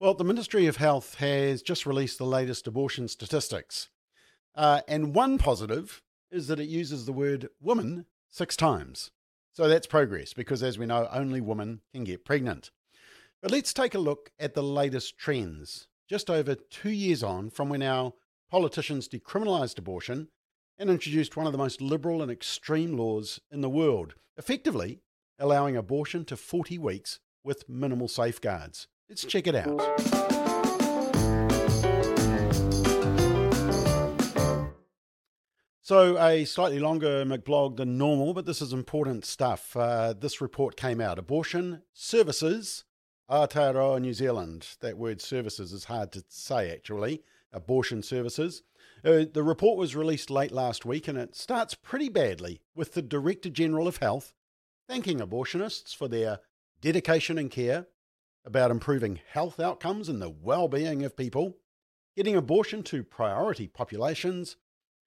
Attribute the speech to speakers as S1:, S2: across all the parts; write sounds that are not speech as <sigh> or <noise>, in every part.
S1: Well, the Ministry of Health has just released the latest abortion statistics. Uh, and one positive is that it uses the word woman six times. So that's progress because, as we know, only women can get pregnant. But let's take a look at the latest trends. Just over two years on from when our politicians decriminalised abortion and introduced one of the most liberal and extreme laws in the world, effectively allowing abortion to 40 weeks with minimal safeguards. Let's check it out. So, a slightly longer McBlog than normal, but this is important stuff. Uh, this report came out Abortion Services Aotearoa New Zealand. That word services is hard to say actually. Abortion Services. Uh, the report was released late last week and it starts pretty badly with the Director General of Health thanking abortionists for their dedication and care about improving health outcomes and the well being of people, getting abortion to priority populations,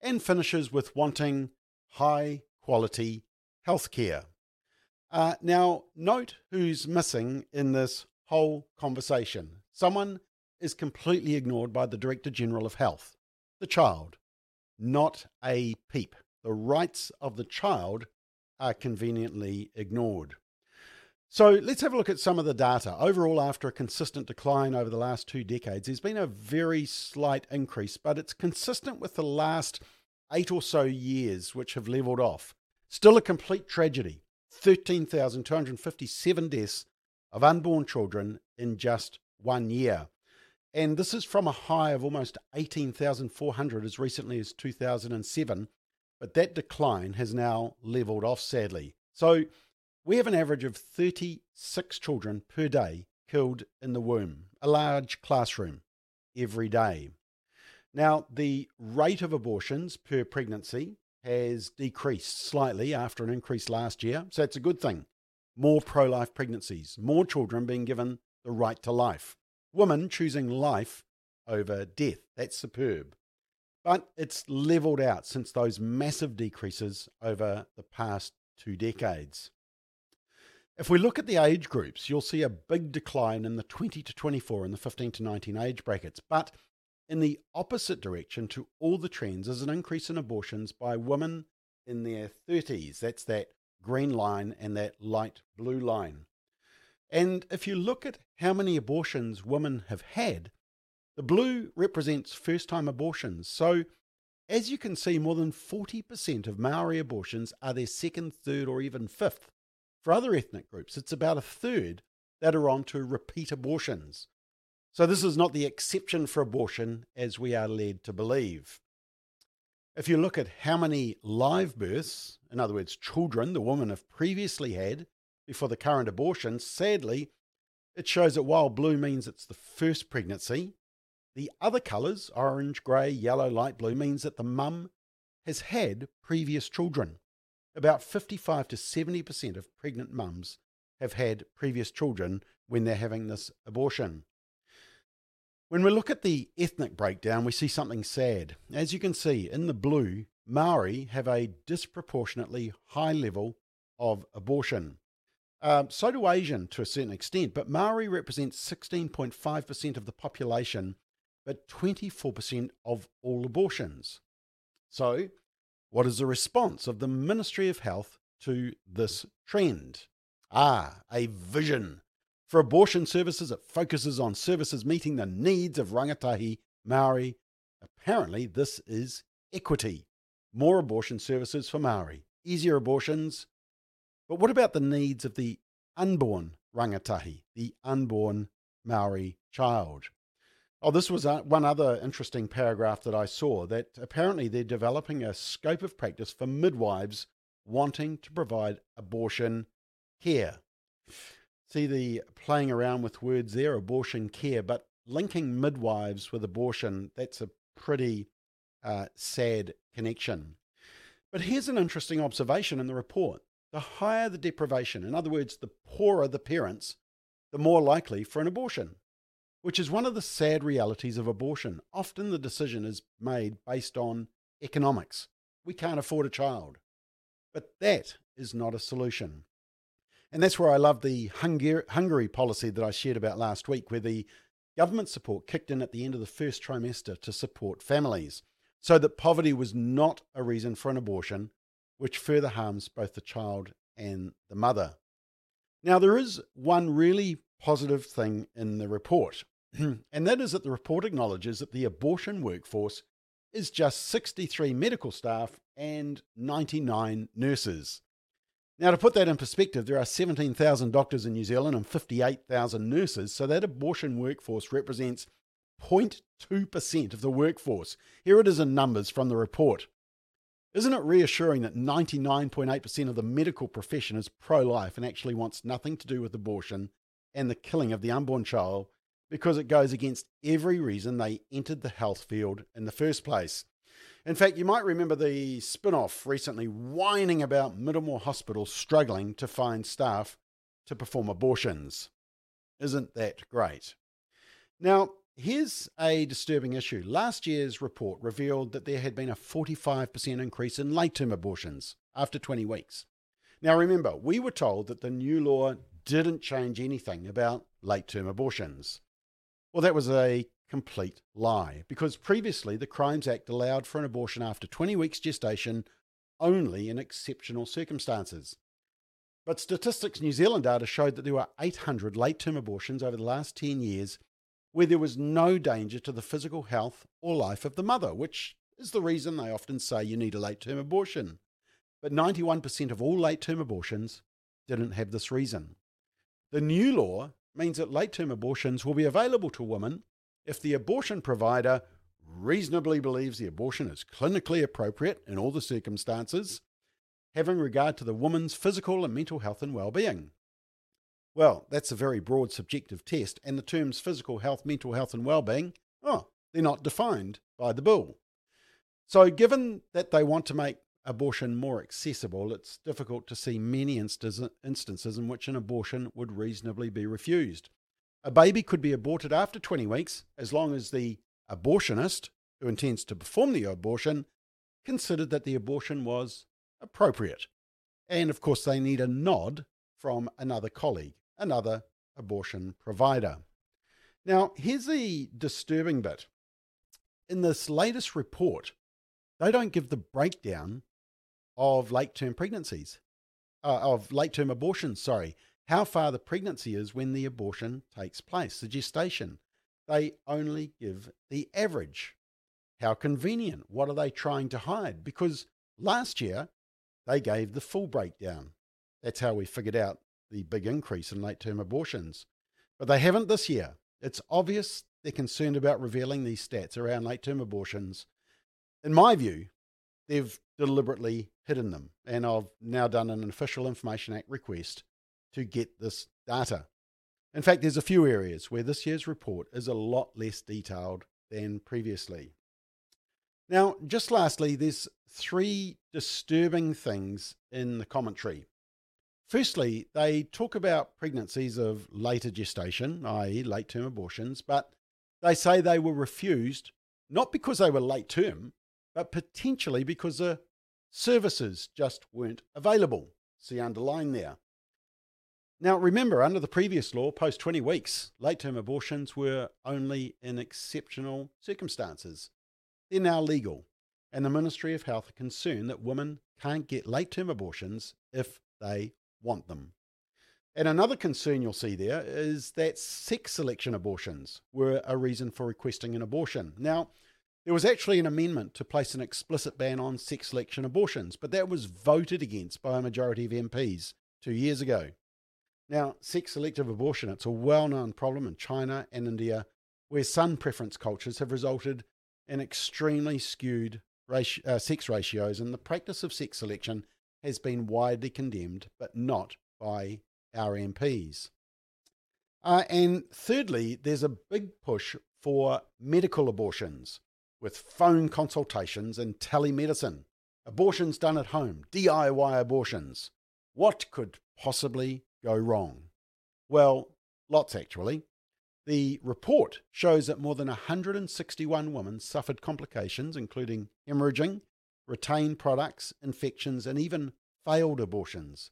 S1: and finishes with wanting high quality healthcare. Uh, now, note who's missing in this whole conversation. Someone is completely ignored by the Director General of Health the child, not a peep. The rights of the child are conveniently ignored. So let's have a look at some of the data. Overall, after a consistent decline over the last two decades, there's been a very slight increase, but it's consistent with the last eight or so years, which have levelled off. Still a complete tragedy 13,257 deaths of unborn children in just one year. And this is from a high of almost 18,400 as recently as 2007. But that decline has now levelled off, sadly. So we have an average of 36 children per day killed in the womb, a large classroom every day. Now, the rate of abortions per pregnancy has decreased slightly after an increase last year, so it's a good thing. More pro life pregnancies, more children being given the right to life, women choosing life over death. That's superb. But it's levelled out since those massive decreases over the past two decades. If we look at the age groups, you'll see a big decline in the 20 to 24 and the 15 to 19 age brackets. But in the opposite direction to all the trends is an increase in abortions by women in their 30s. That's that green line and that light blue line. And if you look at how many abortions women have had, the blue represents first time abortions. So, as you can see, more than 40% of Maori abortions are their second, third, or even fifth. For other ethnic groups, it's about a third that are on to repeat abortions. So, this is not the exception for abortion as we are led to believe. If you look at how many live births, in other words, children the women have previously had before the current abortion, sadly, it shows that while blue means it's the first pregnancy, the other colours, orange, grey, yellow, light blue, means that the mum has had previous children. About 55 to 70% of pregnant mums have had previous children when they're having this abortion. When we look at the ethnic breakdown, we see something sad. As you can see in the blue, Maori have a disproportionately high level of abortion. Um, so do Asian to a certain extent, but Maori represents 16.5% of the population, but 24% of all abortions. So, what is the response of the Ministry of Health to this trend? Ah, a vision. For abortion services, it focuses on services meeting the needs of rangatahi Maori. Apparently, this is equity. More abortion services for Maori, easier abortions. But what about the needs of the unborn rangatahi, the unborn Maori child? Oh, this was uh, one other interesting paragraph that I saw that apparently they're developing a scope of practice for midwives wanting to provide abortion care. See the playing around with words there, abortion care, but linking midwives with abortion, that's a pretty uh, sad connection. But here's an interesting observation in the report. The higher the deprivation, in other words, the poorer the parents, the more likely for an abortion which is one of the sad realities of abortion. Often the decision is made based on economics. We can't afford a child. But that is not a solution. And that's where I love the Hungary policy that I shared about last week, where the government support kicked in at the end of the first trimester to support families, so that poverty was not a reason for an abortion, which further harms both the child and the mother. Now, there is one really positive thing in the report, <clears throat> and that is that the report acknowledges that the abortion workforce is just 63 medical staff and 99 nurses. Now, to put that in perspective, there are 17,000 doctors in New Zealand and 58,000 nurses, so that abortion workforce represents 0.2% of the workforce. Here it is in numbers from the report. Isn't it reassuring that 99.8% of the medical profession is pro life and actually wants nothing to do with abortion and the killing of the unborn child because it goes against every reason they entered the health field in the first place? In fact, you might remember the Spinoff recently whining about Middlemore Hospital struggling to find staff to perform abortions. Isn't that great? Now, Here's a disturbing issue. Last year's report revealed that there had been a 45% increase in late term abortions after 20 weeks. Now, remember, we were told that the new law didn't change anything about late term abortions. Well, that was a complete lie because previously the Crimes Act allowed for an abortion after 20 weeks gestation only in exceptional circumstances. But Statistics New Zealand data showed that there were 800 late term abortions over the last 10 years where there was no danger to the physical health or life of the mother, which is the reason they often say you need a late term abortion. But 91% of all late term abortions didn't have this reason. The new law means that late term abortions will be available to women if the abortion provider reasonably believes the abortion is clinically appropriate in all the circumstances, having regard to the woman's physical and mental health and well being. Well, that's a very broad subjective test, and the terms physical health, mental health, and well-being, oh, they're not defined by the bill. So, given that they want to make abortion more accessible, it's difficult to see many instances in which an abortion would reasonably be refused. A baby could be aborted after 20 weeks as long as the abortionist, who intends to perform the abortion, considered that the abortion was appropriate. And of course, they need a nod from another colleague another abortion provider. Now, here's the disturbing bit. In this latest report, they don't give the breakdown of late term pregnancies, uh, of late term abortions, sorry, how far the pregnancy is when the abortion takes place, the gestation. They only give the average. How convenient. What are they trying to hide? Because last year, they gave the full breakdown. That's how we figured out the big increase in late term abortions. But they haven't this year. It's obvious they're concerned about revealing these stats around late term abortions. In my view, they've deliberately hidden them, and I've now done an Official Information Act request to get this data. In fact, there's a few areas where this year's report is a lot less detailed than previously. Now, just lastly, there's three disturbing things in the commentary. Firstly, they talk about pregnancies of later gestation, i.e., late term abortions, but they say they were refused not because they were late term, but potentially because the services just weren't available. See underline there. Now, remember, under the previous law, post 20 weeks, late term abortions were only in exceptional circumstances. They're now legal, and the Ministry of Health are concerned that women can't get late term abortions if they want them. And another concern you'll see there is that sex selection abortions were a reason for requesting an abortion. Now, there was actually an amendment to place an explicit ban on sex selection abortions, but that was voted against by a majority of MPs two years ago. Now, sex selective abortion, it's a well known problem in China and India, where son preference cultures have resulted in extremely skewed ratio, uh, sex ratios, and the practice of sex selection has been widely condemned, but not by our MPs. Uh, and thirdly, there's a big push for medical abortions with phone consultations and telemedicine, abortions done at home, DIY abortions. What could possibly go wrong? Well, lots actually. The report shows that more than 161 women suffered complications, including hemorrhaging, retained products, infections, and even failed abortions.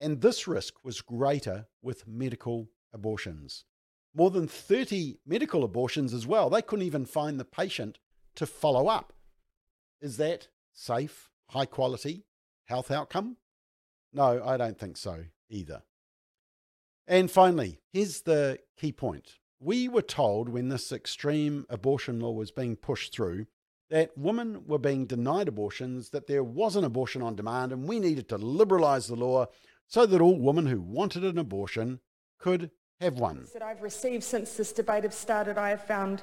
S1: And this risk was greater with medical abortions. More than 30 medical abortions as well. They couldn't even find the patient to follow up. Is that safe, high quality health outcome? No, I don't think so either. And finally, here's the key point. We were told when this extreme abortion law was being pushed through that women were being denied abortions, that there was an abortion on demand, and we needed to liberalise the law so that all women who wanted an abortion could have one.
S2: That I've received since this debate have started, I have found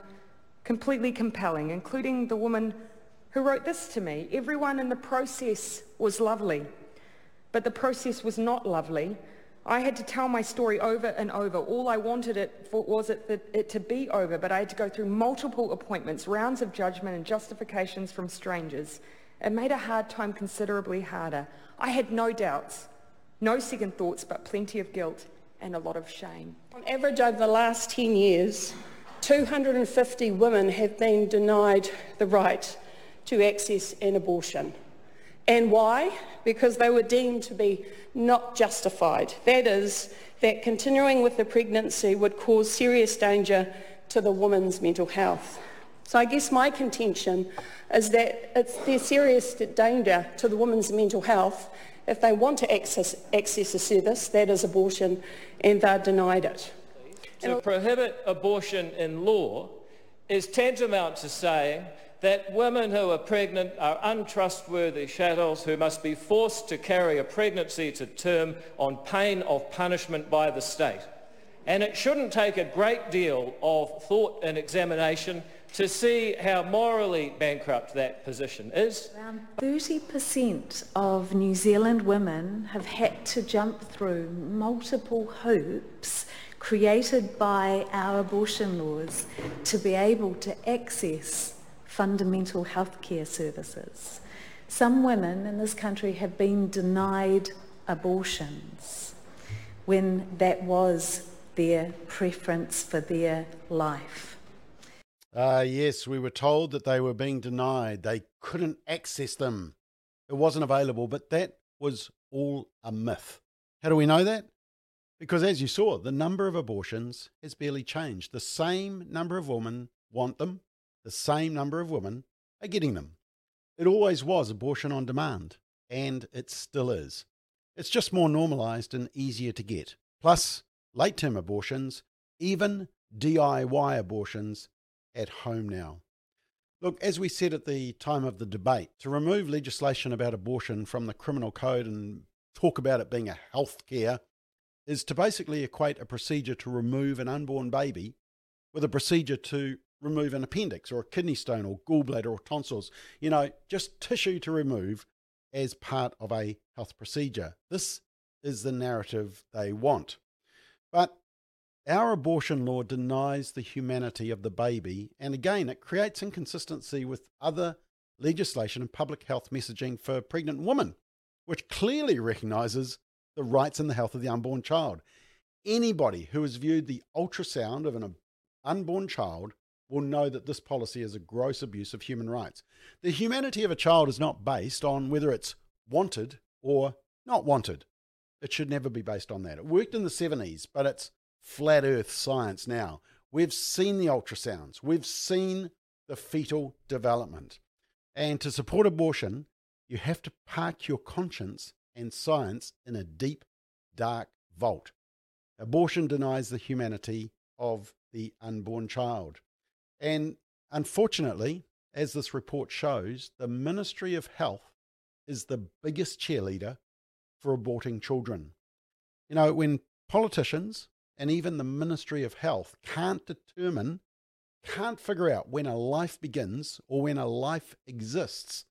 S2: completely compelling, including the woman who wrote this to me. Everyone in the process was lovely, but the process was not lovely. I had to tell my story over and over. All I wanted it for was it, it to be over, but I had to go through multiple appointments, rounds of judgment and justifications from strangers. It made a hard time considerably harder. I had no doubts, no second thoughts, but plenty of guilt and a lot of shame.
S3: On average, over the last 10 years, 250 women have been denied the right to access an abortion. And why? Because they were deemed to be not justified. That is, that continuing with the pregnancy would cause serious danger to the woman's mental health. So I guess my contention is that it's there's serious danger to the woman's mental health if they want to access, access a service, that is abortion, and they're denied it.
S4: To prohibit abortion in law is tantamount to saying that women who are pregnant are untrustworthy chattels who must be forced to carry a pregnancy to term on pain of punishment by the state. And it shouldn't take a great deal of thought and examination to see how morally bankrupt that position is.
S5: Around 30% of New Zealand women have had to jump through multiple hoops created by our abortion laws to be able to access fundamental healthcare services. Some women in this country have been denied abortions when that was their preference for their life.
S1: Uh, yes, we were told that they were being denied. They couldn't access them. It wasn't available, but that was all a myth. How do we know that? Because as you saw, the number of abortions has barely changed. The same number of women want them, the same number of women are getting them. It always was abortion on demand, and it still is. It's just more normalised and easier to get. Plus, late term abortions, even DIY abortions at home now. Look, as we said at the time of the debate, to remove legislation about abortion from the criminal code and talk about it being a health care is to basically equate a procedure to remove an unborn baby with a procedure to remove an appendix or a kidney stone or gallbladder or tonsils. You know, just tissue to remove as part of a health procedure. This is the narrative they want. But our abortion law denies the humanity of the baby, and again, it creates inconsistency with other legislation and public health messaging for pregnant women, which clearly recognises the rights and the health of the unborn child. Anybody who has viewed the ultrasound of an unborn child will know that this policy is a gross abuse of human rights. The humanity of a child is not based on whether it's wanted or not wanted. It should never be based on that. It worked in the 70s, but it's flat earth science now. We've seen the ultrasounds, we've seen the fetal development. And to support abortion, you have to park your conscience and science in a deep, dark vault. Abortion denies the humanity of the unborn child. And unfortunately, as this report shows, the Ministry of Health is the biggest cheerleader for aborting children. You know, when politicians and even the Ministry of Health can't determine, can't figure out when a life begins or when a life exists,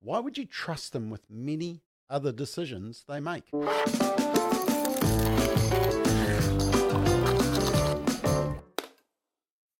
S1: why would you trust them with many other decisions they make?